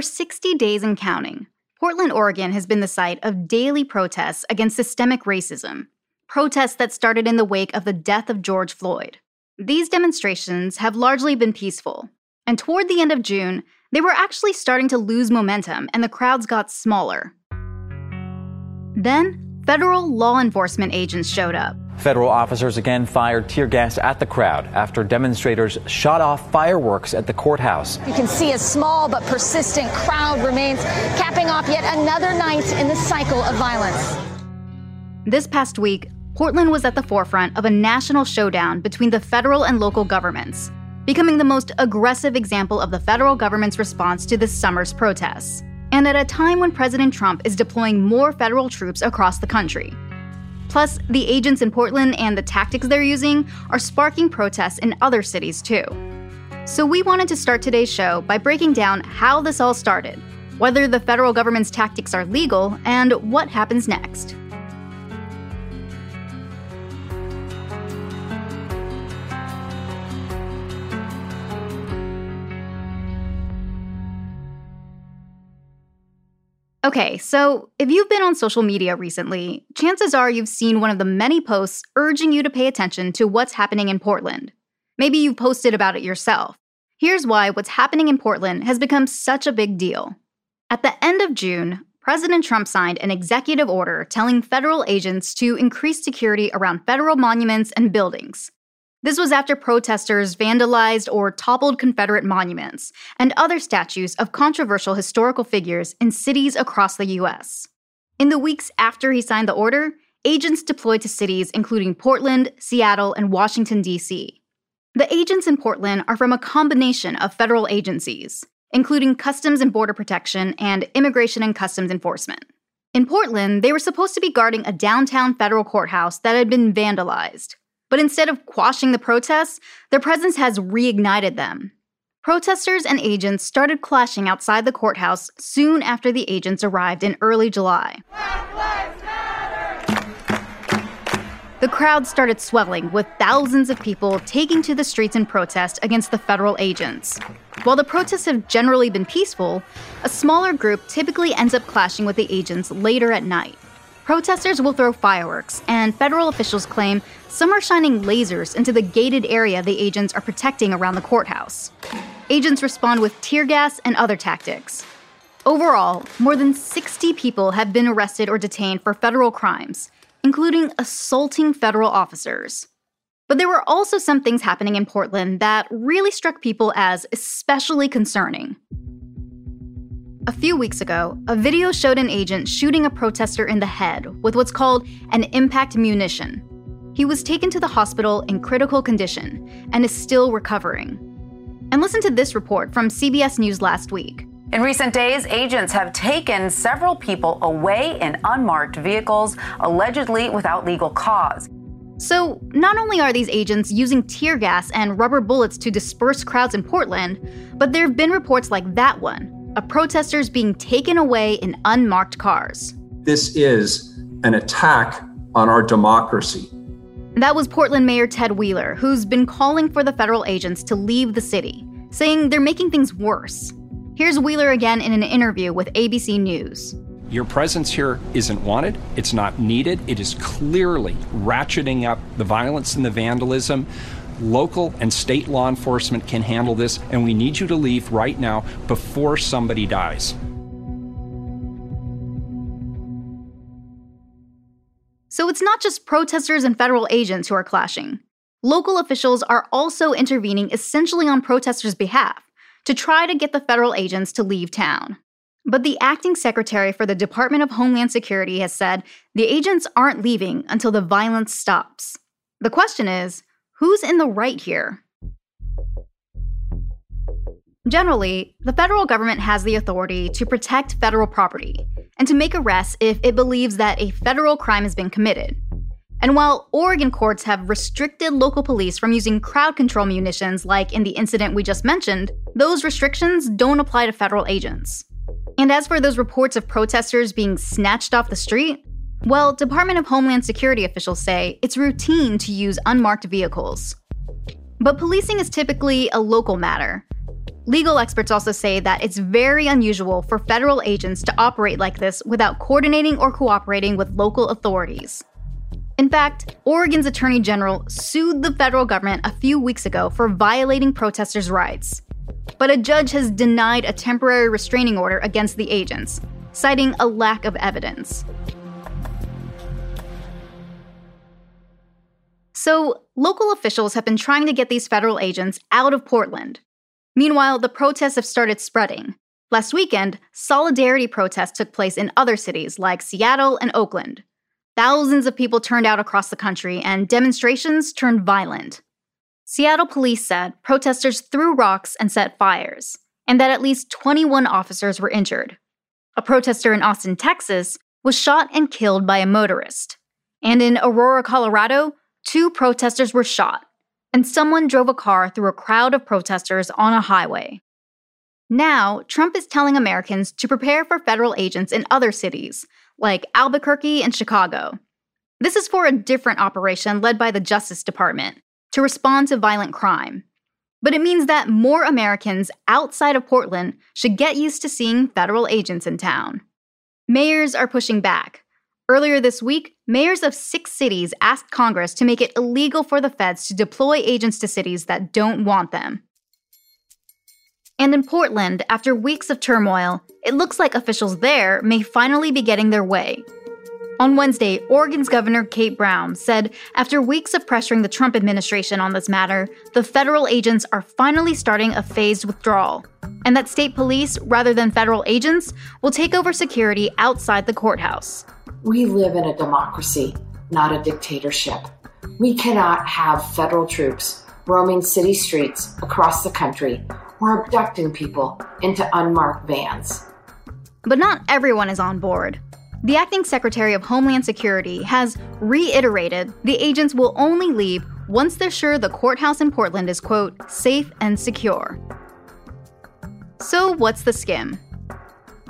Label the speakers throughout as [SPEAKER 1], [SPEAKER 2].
[SPEAKER 1] For 60 days and counting, Portland, Oregon has been the site of daily protests against systemic racism, protests that started in the wake of the death of George Floyd. These demonstrations have largely been peaceful, and toward the end of June, they were actually starting to lose momentum and the crowds got smaller. Then, federal law enforcement agents showed up.
[SPEAKER 2] Federal officers again fired tear gas at the crowd after demonstrators shot off fireworks at the courthouse.
[SPEAKER 3] You can see a small but persistent crowd remains, capping off yet another night in the cycle of violence.
[SPEAKER 1] This past week, Portland was at the forefront of a national showdown between the federal and local governments, becoming the most aggressive example of the federal government's response to this summer's protests and at a time when President Trump is deploying more federal troops across the country. Plus, the agents in Portland and the tactics they're using are sparking protests in other cities too. So, we wanted to start today's show by breaking down how this all started, whether the federal government's tactics are legal, and what happens next. Okay, so if you've been on social media recently, chances are you've seen one of the many posts urging you to pay attention to what's happening in Portland. Maybe you've posted about it yourself. Here's why what's happening in Portland has become such a big deal. At the end of June, President Trump signed an executive order telling federal agents to increase security around federal monuments and buildings, this was after protesters vandalized or toppled Confederate monuments and other statues of controversial historical figures in cities across the U.S. In the weeks after he signed the order, agents deployed to cities including Portland, Seattle, and Washington, D.C. The agents in Portland are from a combination of federal agencies, including Customs and Border Protection and Immigration and Customs Enforcement. In Portland, they were supposed to be guarding a downtown federal courthouse that had been vandalized, but instead of quashing the protests, their presence has reignited them. Protesters and agents started clashing outside the courthouse soon after the agents arrived in early July. The crowd started swelling, with thousands of people taking to the streets in protest against the federal agents. While the protests have generally been peaceful, a smaller group typically ends up clashing with the agents later at night. Protesters will throw fireworks, and federal officials claim some are shining lasers into the gated area the agents are protecting around the courthouse. Agents respond with tear gas and other tactics. Overall, more than 60 people have been arrested or detained for federal crimes, including assaulting federal officers. But there were also some things happening in Portland that really struck people as especially concerning. A few weeks ago, a video showed an agent shooting a protester in the head with what's called an impact munition. He was taken to the hospital in critical condition and is still recovering. And listen to this report from CBS News last week.
[SPEAKER 4] In recent days, agents have taken several people away in unmarked vehicles, allegedly without legal cause.
[SPEAKER 1] So, not only are these agents using tear gas and rubber bullets to disperse crowds in Portland, but there have been reports like that one of protesters being taken away in unmarked cars.
[SPEAKER 5] This is an attack on our democracy.
[SPEAKER 1] That was Portland Mayor Ted Wheeler, who's been calling for the federal agents to leave the city, saying they're making things worse. Here's Wheeler again in an interview with ABC News.
[SPEAKER 6] Your presence here isn't wanted. It's not needed. It is clearly ratcheting up the violence and the vandalism local and state law enforcement can handle this, and we need you to leave right now before somebody dies.
[SPEAKER 1] So it's not just protesters and federal agents who are clashing. Local officials are also intervening essentially on protesters' behalf to try to get the federal agents to leave town. But the acting secretary for the Department of Homeland Security has said the agents aren't leaving until the violence stops. The question is Who's in the right here? Generally, the federal government has the authority to protect federal property and to make arrests if it believes that a federal crime has been committed. And while Oregon courts have restricted local police from using crowd control munitions like in the incident we just mentioned, those restrictions don't apply to federal agents. And as for those reports of protesters being snatched off the street, well, Department of Homeland Security officials say it's routine to use unmarked vehicles. But policing is typically a local matter. Legal experts also say that it's very unusual for federal agents to operate like this without coordinating or cooperating with local authorities. In fact, Oregon's Attorney General sued the federal government a few weeks ago for violating protesters' rights. But a judge has denied a temporary restraining order against the agents, citing a lack of evidence. So, local officials have been trying to get these federal agents out of Portland. Meanwhile, the protests have started spreading. Last weekend, solidarity protests took place in other cities like Seattle and Oakland. Thousands of people turned out across the country, and demonstrations turned violent. Seattle police said protesters threw rocks and set fires, and that at least 21 officers were injured. A protester in Austin, Texas, was shot and killed by a motorist. And in Aurora, Colorado, two protesters were shot, and someone drove a car through a crowd of protesters on a highway. Now, Trump is telling Americans to prepare for federal agents in other cities, like Albuquerque and Chicago. This is for a different operation led by the Justice Department to respond to violent crime. But it means that more Americans outside of Portland should get used to seeing federal agents in town. Mayors are pushing back, Earlier this week, mayors of six cities asked Congress to make it illegal for the feds to deploy agents to cities that don't want them. And in Portland, after weeks of turmoil, it looks like officials there may finally be getting their way. On Wednesday, Oregon's Governor Kate Brown said after weeks of pressuring the Trump administration on this matter, the federal agents are finally starting a phased withdrawal, and that state police, rather than federal agents, will take over security outside the courthouse.
[SPEAKER 7] We live in a democracy, not a dictatorship. We cannot have federal troops roaming city streets across the country or abducting people into unmarked vans.
[SPEAKER 1] But not everyone is on board. The acting Secretary of Homeland Security has reiterated the agents will only leave once they're sure the courthouse in Portland is, quote, safe and secure. So, what's the Skimm?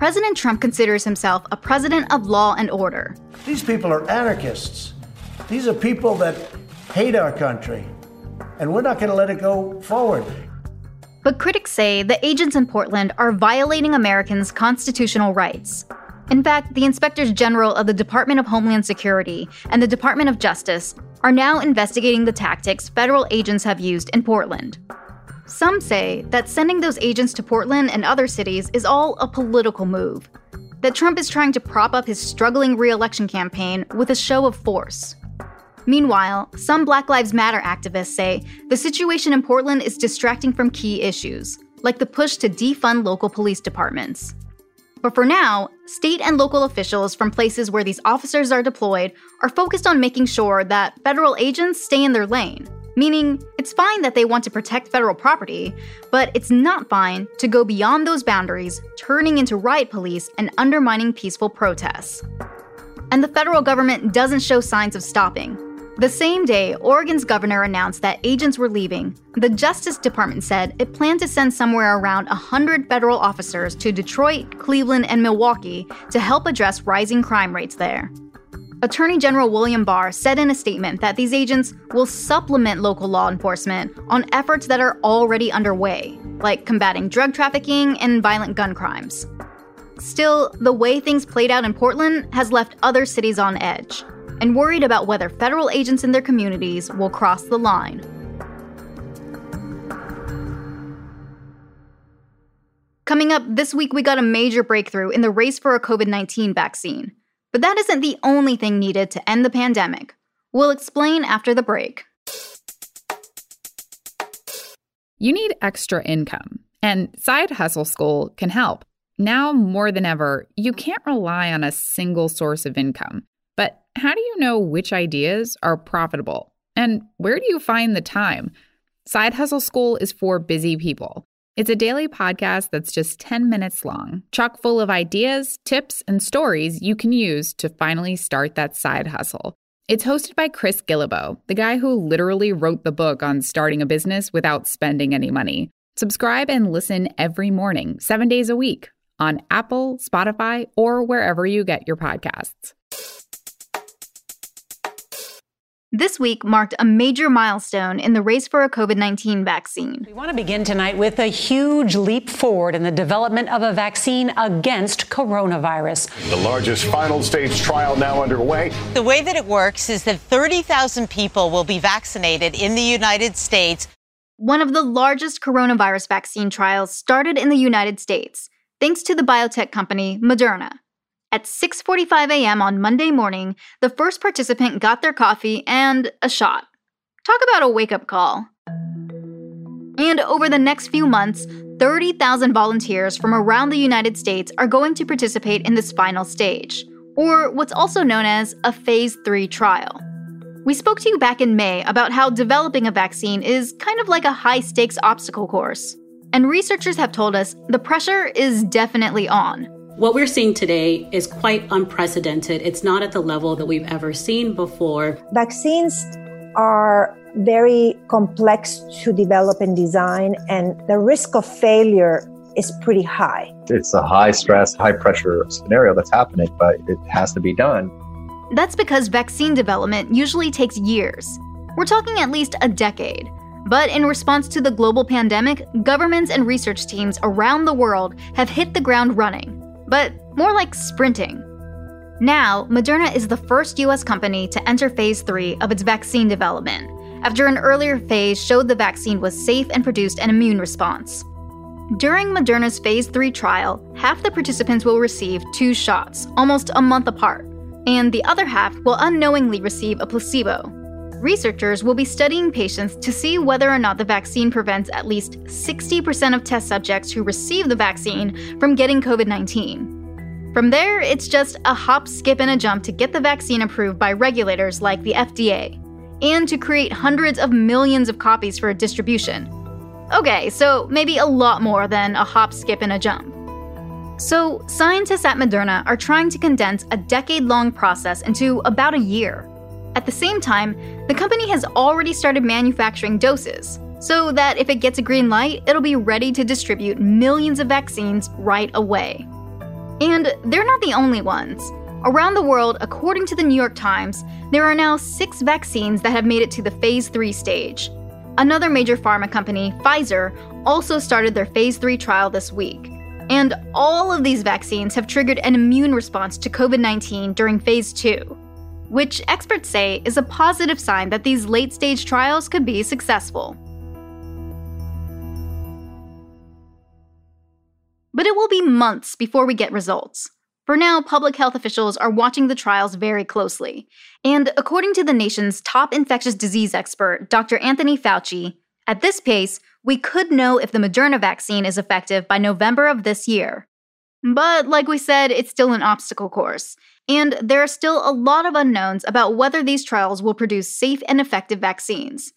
[SPEAKER 1] President Trump considers himself a president of law and order.
[SPEAKER 8] These people are anarchists. These are people that hate our country, and we're not going to let it go forward.
[SPEAKER 1] But critics say the agents in Portland are violating Americans' constitutional rights. In fact, the inspectors general of the Department of Homeland Security and the Department of Justice are now investigating the tactics federal agents have used in Portland. Some say that sending those agents to Portland and other cities is all a political move, that Trump is trying to prop up his struggling reelection campaign with a show of force. Meanwhile, some Black Lives Matter activists say the situation in Portland is distracting from key issues, like the push to defund local police departments. But for now, state and local officials from places where these officers are deployed are focused on making sure that federal agents stay in their lane Meaning, it's fine that they want to protect federal property, but it's not fine to go beyond those boundaries, turning into riot police and undermining peaceful protests. And the federal government doesn't show signs of stopping. The same day, Oregon's governor announced that agents were leaving, the Justice Department said it planned to send somewhere around 100 federal officers to Detroit, Cleveland, and Milwaukee to help address rising crime rates there. Attorney General William Barr said in a statement that these agents will supplement local law enforcement on efforts that are already underway, like combating drug trafficking and violent gun crimes. Still, the way things played out in Portland has left other cities on edge and worried about whether federal agents in their communities will cross the line. Coming up this week, we got a major breakthrough in the race for a COVID 19 vaccine. But that isn't the only thing needed to end the pandemic. We'll explain after the break.
[SPEAKER 9] You need extra income, and Side Hustle School can help. Now more than ever, you can't rely on a single source of income. But how do you know which ideas are profitable? And where do you find the time? Side Hustle School is for busy people. It's a daily podcast that's just 10 minutes long, chock full of ideas, tips, and stories you can use to finally start that side hustle. It's hosted by Chris Guillebeau, the guy who literally wrote the book on starting a business without spending any money. Subscribe and listen every morning, seven days a week, on Apple, Spotify, or wherever you get your podcasts.
[SPEAKER 1] This week marked a major milestone in the race for a COVID 19 vaccine.
[SPEAKER 10] We want to begin tonight with a huge leap forward in the development of a vaccine against coronavirus.
[SPEAKER 11] The largest final stage trial now underway.
[SPEAKER 12] The way that it works is that 30,000 people will be vaccinated in the United States.
[SPEAKER 1] One of the largest coronavirus vaccine trials started in the United States, thanks to the biotech company Moderna. At 6:45 a.m. on Monday morning, the first participant got their coffee and a shot. Talk about a wake-up call. And over the next few months, 30,000 volunteers from around the United States are going to participate in this final stage, or what's also known as a phase 3 trial. We spoke to you back in May about how developing a vaccine is kind of like a high stakes obstacle course. And researchers have told us the pressure is definitely on.
[SPEAKER 13] What we're seeing today is quite unprecedented. It's not at the level that we've ever seen before.
[SPEAKER 14] Vaccines are very complex to develop and design, and the risk of failure is pretty high.
[SPEAKER 15] It's a high stress, high pressure scenario that's happening, but it has to be done.
[SPEAKER 1] That's because vaccine development usually takes years. We're talking at least a decade. But in response to the global pandemic, governments and research teams around the world have hit the ground running but more like sprinting. Now, Moderna is the first US company to enter phase 3 of its vaccine development, after an earlier phase showed the vaccine was safe and produced an immune response. During Moderna's phase 3 trial, half the participants will receive two shots, almost a month apart, and the other half will unknowingly receive a placebo. Researchers will be studying patients to see whether or not the vaccine prevents at least 60% of test subjects who receive the vaccine from getting COVID 19. From there, it's just a hop, skip, and a jump to get the vaccine approved by regulators like the FDA, and to create hundreds of millions of copies for distribution. Okay, so maybe a lot more than a hop, skip, and a jump. So, scientists at Moderna are trying to condense a decade long process into about a year. At the same time, the company has already started manufacturing doses, so that if it gets a green light, it'll be ready to distribute millions of vaccines right away. And they're not the only ones. Around the world, according to the New York Times, there are now six vaccines that have made it to the phase 3 stage. Another major pharma company, Pfizer, also started their phase 3 trial this week. And all of these vaccines have triggered an immune response to COVID 19 during phase 2 which experts say is a positive sign that these late stage trials could be successful. But it will be months before we get results. For now, public health officials are watching the trials very closely. And according to the nation's top infectious disease expert, Dr. Anthony Fauci, at this pace, we could know if the Moderna vaccine is effective by November of this year. But like we said, it's still an obstacle course, and there are still a lot of unknowns about whether these trials will produce safe and effective vaccines.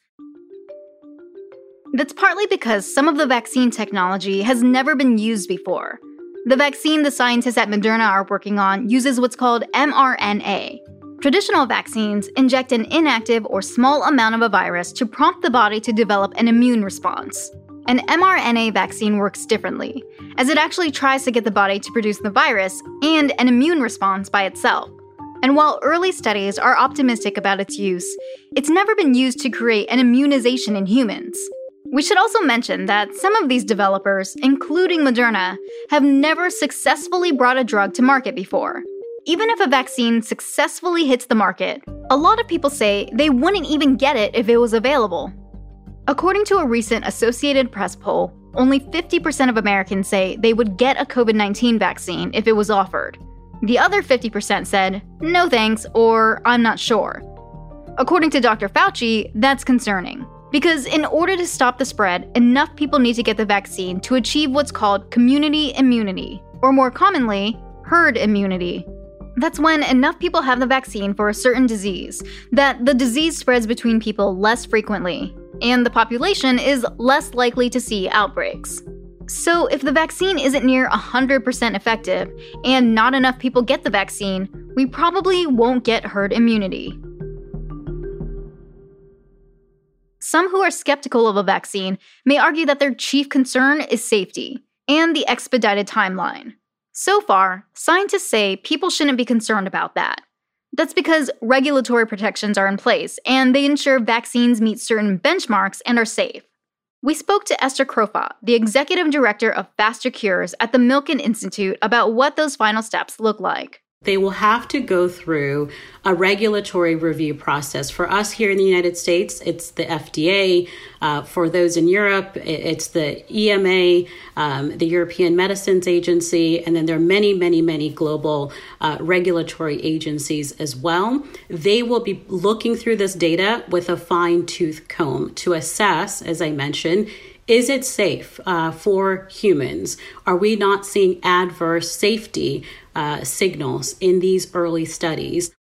[SPEAKER 1] That's partly because some of the vaccine technology has never been used before. The vaccine the scientists at Moderna are working on uses what's called mRNA. Traditional vaccines inject an inactive or small amount of a virus to prompt the body to develop an immune response. An mRNA vaccine works differently, as it actually tries to get the body to produce the virus and an immune response by itself. And while early studies are optimistic about its use, it's never been used to create an immunization in humans. We should also mention that some of these developers, including Moderna, have never successfully brought a drug to market before. Even if a vaccine successfully hits the market, a lot of people say they wouldn't even get it if it was available. According to a recent Associated Press poll, only 50% of Americans say they would get a COVID 19 vaccine if it was offered. The other 50% said, no thanks, or I'm not sure. According to Dr. Fauci, that's concerning. Because in order to stop the spread, enough people need to get the vaccine to achieve what's called community immunity, or more commonly, herd immunity. That's when enough people have the vaccine for a certain disease that the disease spreads between people less frequently, and the population is less likely to see outbreaks. So, if the vaccine isn't near 100% effective and not enough people get the vaccine, we probably won't get herd immunity. Some who are skeptical of a vaccine may argue that their chief concern is safety and the expedited timeline. So far, scientists say people shouldn't be concerned about that. That's because regulatory protections are in place and they ensure vaccines meet certain benchmarks and are safe. We spoke to Esther Krofah, the executive director of FasterCures at the Milken Institute, about what those final steps look like.
[SPEAKER 13] They will have to go through a regulatory review process. For us here in the United States, it's the FDA. Uh, for those in Europe, it's the EMA, um, the European Medicines Agency, and then there are many, many, many global uh, regulatory agencies as well. They will be looking through this data with a fine tooth comb to assess, as I mentioned, is it safe uh, for humans? Are we not seeing adverse safety uh, signals in these early studies?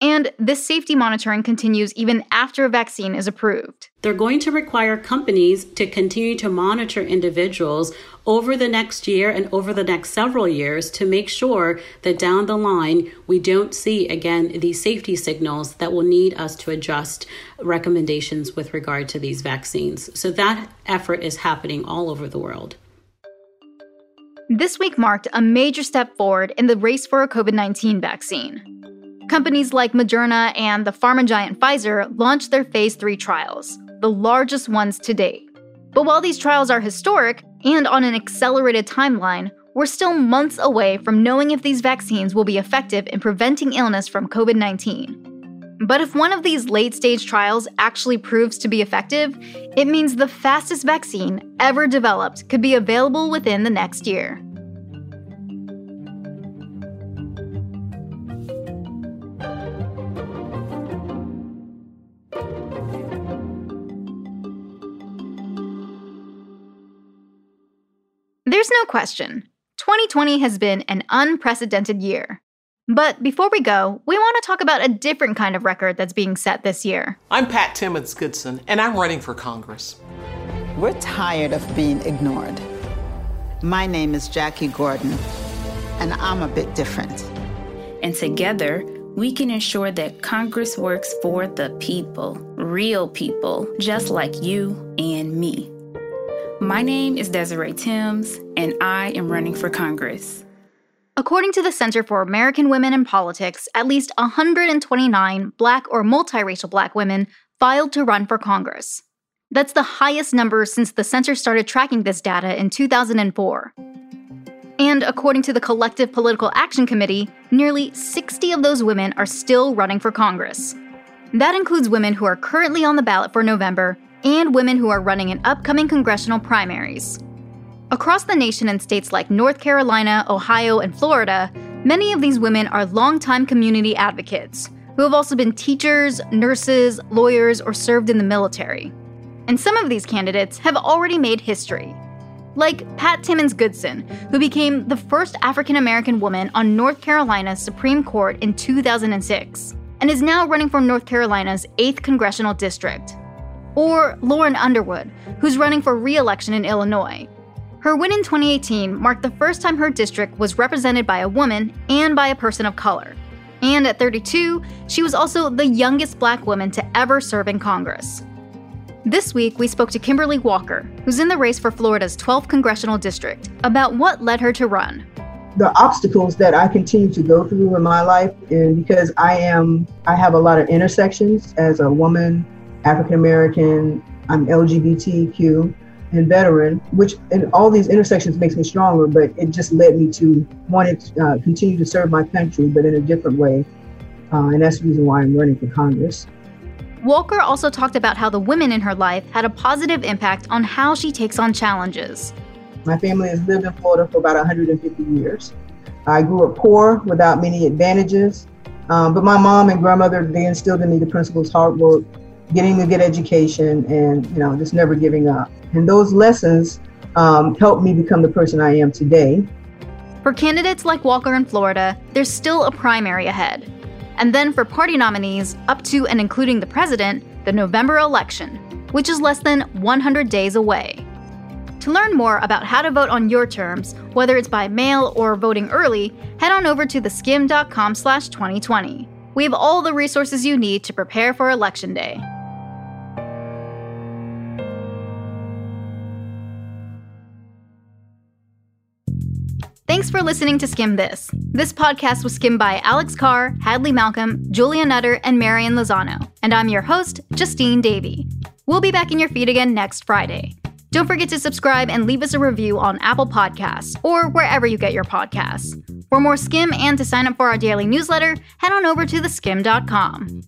[SPEAKER 1] And this safety monitoring continues even after a vaccine is approved.
[SPEAKER 13] They're going to require companies to continue to monitor individuals over the next year and over the next several years to make sure that down the line we don't see again these safety signals that will need us to adjust recommendations with regard to these vaccines. So that effort is happening all over the world.
[SPEAKER 1] This week marked a major step forward in the race for a COVID 19 vaccine. Companies like Moderna and the pharma giant Pfizer launched their phase 3 trials, the largest ones to date. But while these trials are historic and on an accelerated timeline, we're still months away from knowing if these vaccines will be effective in preventing illness from COVID 19. But if one of these late stage trials actually proves to be effective, it means the fastest vaccine ever developed could be available within the next year. There's no question. 2020 has been an unprecedented year. But before we go, we want to talk about a different kind of record that's being set this year.
[SPEAKER 16] I'm Pat Timmons Goodson, and I'm running for Congress.
[SPEAKER 17] We're tired of being ignored. My name is Jackie Gordon, and I'm a bit different.
[SPEAKER 18] And together, we can ensure that Congress works for the people, real people, just like you and me. My name is Desiree Tims, and I am running for Congress.
[SPEAKER 1] According to the Center for American Women in Politics, at least 129 Black or multiracial Black women filed to run for Congress. That's the highest number since the center started tracking this data in 2004. And according to the Collective Political Action Committee, nearly 60 of those women are still running for Congress. That includes women who are currently on the ballot for November and women who are running in upcoming congressional primaries. Across the nation in states like North Carolina, Ohio, and Florida, many of these women are longtime community advocates who have also been teachers, nurses, lawyers, or served in the military. And some of these candidates have already made history. Like Pat Timmons Goodson, who became the first African American woman on North Carolina's Supreme Court in 2006, and is now running for North Carolina's 8th Congressional District. Or Lauren Underwood, who's running for re election in Illinois. Her win in 2018 marked the first time her district was represented by a woman and by a person of color. And at 32, she was also the youngest black woman to ever serve in Congress. This week, we spoke to Kimberly Walker, who's in the race for Florida's 12th congressional district, about what led her to run.
[SPEAKER 19] The obstacles that I continue to go through in my life, and because I am, I have a lot of intersections as a woman, African American, I'm LGBTQ and veteran, which in all these intersections makes me stronger, but it just led me to want to uh, continue to serve my country, but in a different way. Uh, and that's the reason why I'm running for Congress.
[SPEAKER 1] Walker also talked about how the women in her life had a positive impact on how she takes on challenges.
[SPEAKER 19] My family has lived in Florida for about 150 years. I grew up poor without many advantages, um, but my mom and grandmother, they instilled in me the principles hard work, getting a good education and you know just never giving up. And those lessons um, helped me become the person i am today.
[SPEAKER 1] For candidates like walker in florida there's still a primary ahead. And then for party nominees up to and including the president the november election which is less than 100 days away. To learn more about how to vote on your terms whether it's by mail or voting early head on over to theskimm.com slash 2020 we have all the resources you need to prepare for election day Thanks for listening to Skimm This. This podcast was skimmed by Alex Carr, Hadley Malcolm, Julia Nutter, and Marion Lozano. And I'm your host, Justine Davey. We'll be back in your feed again next Friday. Don't forget to subscribe and leave us a review on Apple Podcasts or wherever you get your podcasts. For more Skimm and to sign up for our daily newsletter, head on over to theskimm.com.